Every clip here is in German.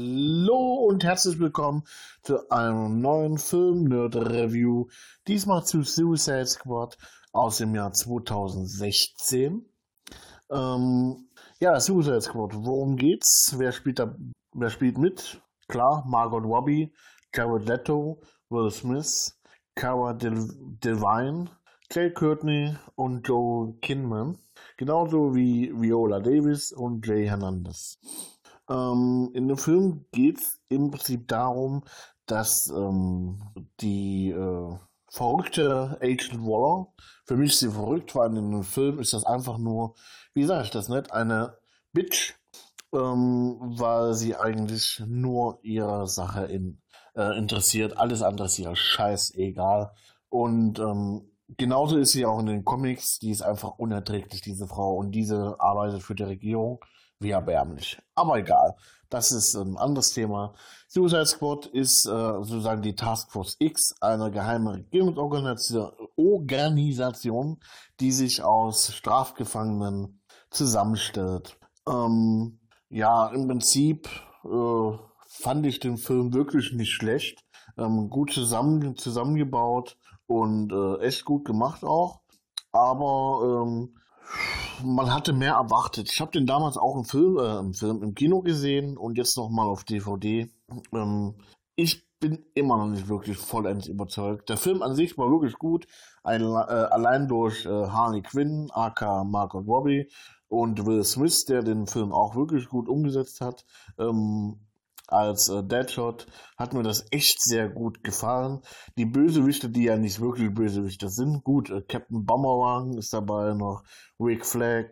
Hallo und herzlich willkommen zu einem neuen Film-Nerd-Review. Diesmal zu Suicide Squad aus dem Jahr 2016. Ähm, ja, Suicide Squad, worum geht's? Wer spielt da, wer spielt mit? Klar, Margot Robbie, Jared Leto, Will Smith, Cara Devine, Clay Courtney und Joe Kinman. Genauso wie Viola Davis und Jay Hernandez. Ähm, in dem Film geht es im Prinzip darum, dass ähm, die äh, verrückte Agent Waller, für mich ist sie verrückt, weil in dem Film ist das einfach nur, wie sage ich das nicht, eine Bitch, ähm, weil sie eigentlich nur ihrer Sache in, äh, interessiert. Alles andere ist ihr scheißegal. Und ähm, genauso ist sie auch in den Comics, die ist einfach unerträglich, diese Frau. Und diese arbeitet für die Regierung wie erbärmlich. Aber egal, das ist ein anderes Thema. Suicide Squad ist äh, sozusagen die Task Force X, eine geheime Regierungsorganisation, die sich aus Strafgefangenen zusammenstellt. Ähm, ja, im Prinzip äh, fand ich den Film wirklich nicht schlecht. Ähm, gut zusammen, zusammengebaut und äh, echt gut gemacht auch. Aber ähm, man hatte mehr erwartet. Ich habe den damals auch im Film, äh, im Film im Kino gesehen und jetzt nochmal auf DVD. Ähm, ich bin immer noch nicht wirklich vollends überzeugt. Der Film an sich war wirklich gut, Ein, äh, allein durch äh, Harley Quinn, aka Margot Robbie und Will Smith, der den Film auch wirklich gut umgesetzt hat. Ähm, als äh, Deadshot hat mir das echt sehr gut gefallen. Die Bösewichte, die ja nicht wirklich Bösewichte sind, gut, äh, Captain Bomberwagen ist dabei noch, Rick Flag,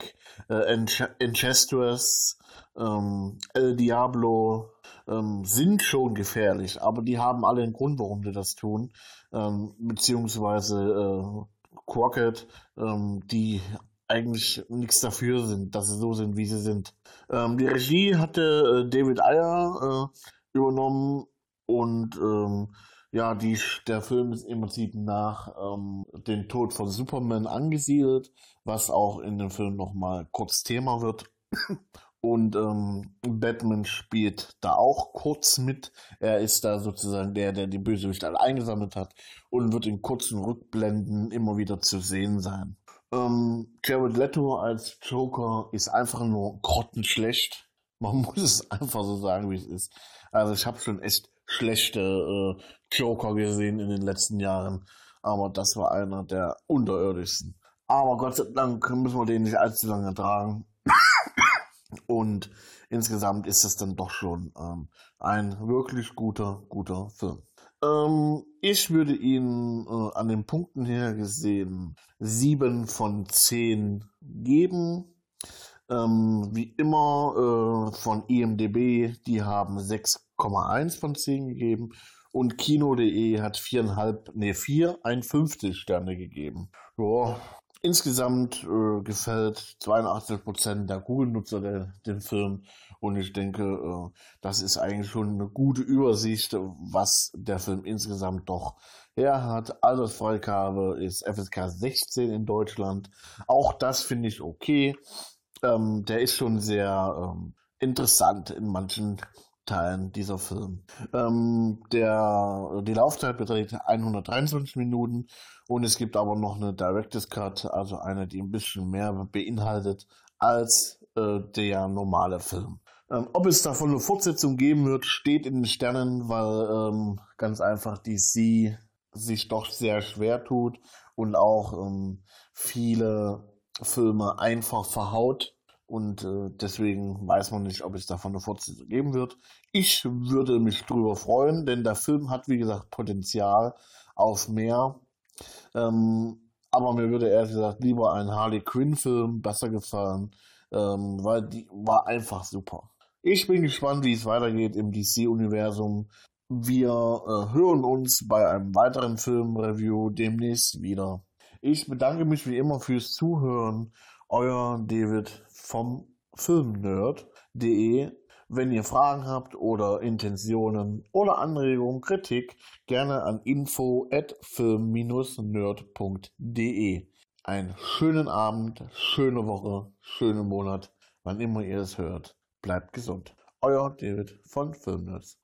äh, Enchestress, ähm, El Diablo, ähm, sind schon gefährlich, aber die haben alle einen Grund, warum sie das tun, ähm, beziehungsweise äh, Crockett, ähm, die eigentlich nichts dafür sind, dass sie so sind, wie sie sind. Ähm, die Regie hatte äh, David Ayer äh, übernommen und ähm, ja, die, der Film ist im Prinzip nach ähm, dem Tod von Superman angesiedelt, was auch in dem Film nochmal kurz Thema wird. Und ähm, Batman spielt da auch kurz mit. Er ist da sozusagen der, der die Bösewichte alle eingesammelt hat und wird in kurzen Rückblenden immer wieder zu sehen sein. Ähm, Jared Leto als Joker ist einfach nur grottenschlecht. Man muss es einfach so sagen, wie es ist. Also ich habe schon echt schlechte äh, Joker gesehen in den letzten Jahren, aber das war einer der unterirdischsten. Aber Gott sei Dank müssen wir den nicht allzu lange tragen. Und insgesamt ist es dann doch schon ähm, ein wirklich guter, guter Film. Ähm, ich würde ihn äh, an den Punkten her gesehen sieben von zehn geben. Ähm, wie immer äh, von IMDB, die haben 6,1 von 10 gegeben und Kino.de hat viereinhalb, nee, vier, 51 Sterne gegeben. Joa, insgesamt äh, gefällt 82% der Google-Nutzer den Film und ich denke, äh, das ist eigentlich schon eine gute Übersicht, was der Film insgesamt doch her hat. Altersfreigabe ist FSK 16 in Deutschland. Auch das finde ich okay. Ähm, der ist schon sehr ähm, interessant in manchen Teilen dieser Film. Ähm, der, die Laufzeit beträgt 123 Minuten und es gibt aber noch eine Director's Cut, also eine, die ein bisschen mehr beinhaltet als äh, der normale Film. Ähm, ob es davon eine Fortsetzung geben wird, steht in den Sternen, weil ähm, ganz einfach DC sich doch sehr schwer tut und auch ähm, viele Filme einfach verhaut. Und äh, deswegen weiß man nicht, ob es davon eine Fortsetzung geben wird. Ich würde mich drüber freuen, denn der Film hat, wie gesagt, Potenzial auf mehr. Ähm, aber mir würde ehrlich gesagt lieber ein Harley Quinn-Film besser gefallen, ähm, weil die war einfach super. Ich bin gespannt, wie es weitergeht im DC-Universum. Wir äh, hören uns bei einem weiteren Filmreview demnächst wieder. Ich bedanke mich wie immer fürs Zuhören. Euer David vom Filmnerd.de. Wenn ihr Fragen habt oder Intentionen oder Anregungen, Kritik, gerne an info at film-nerd.de. Einen schönen Abend, schöne Woche, schönen Monat, wann immer ihr es hört. Bleibt gesund. Euer David von Filmnerds.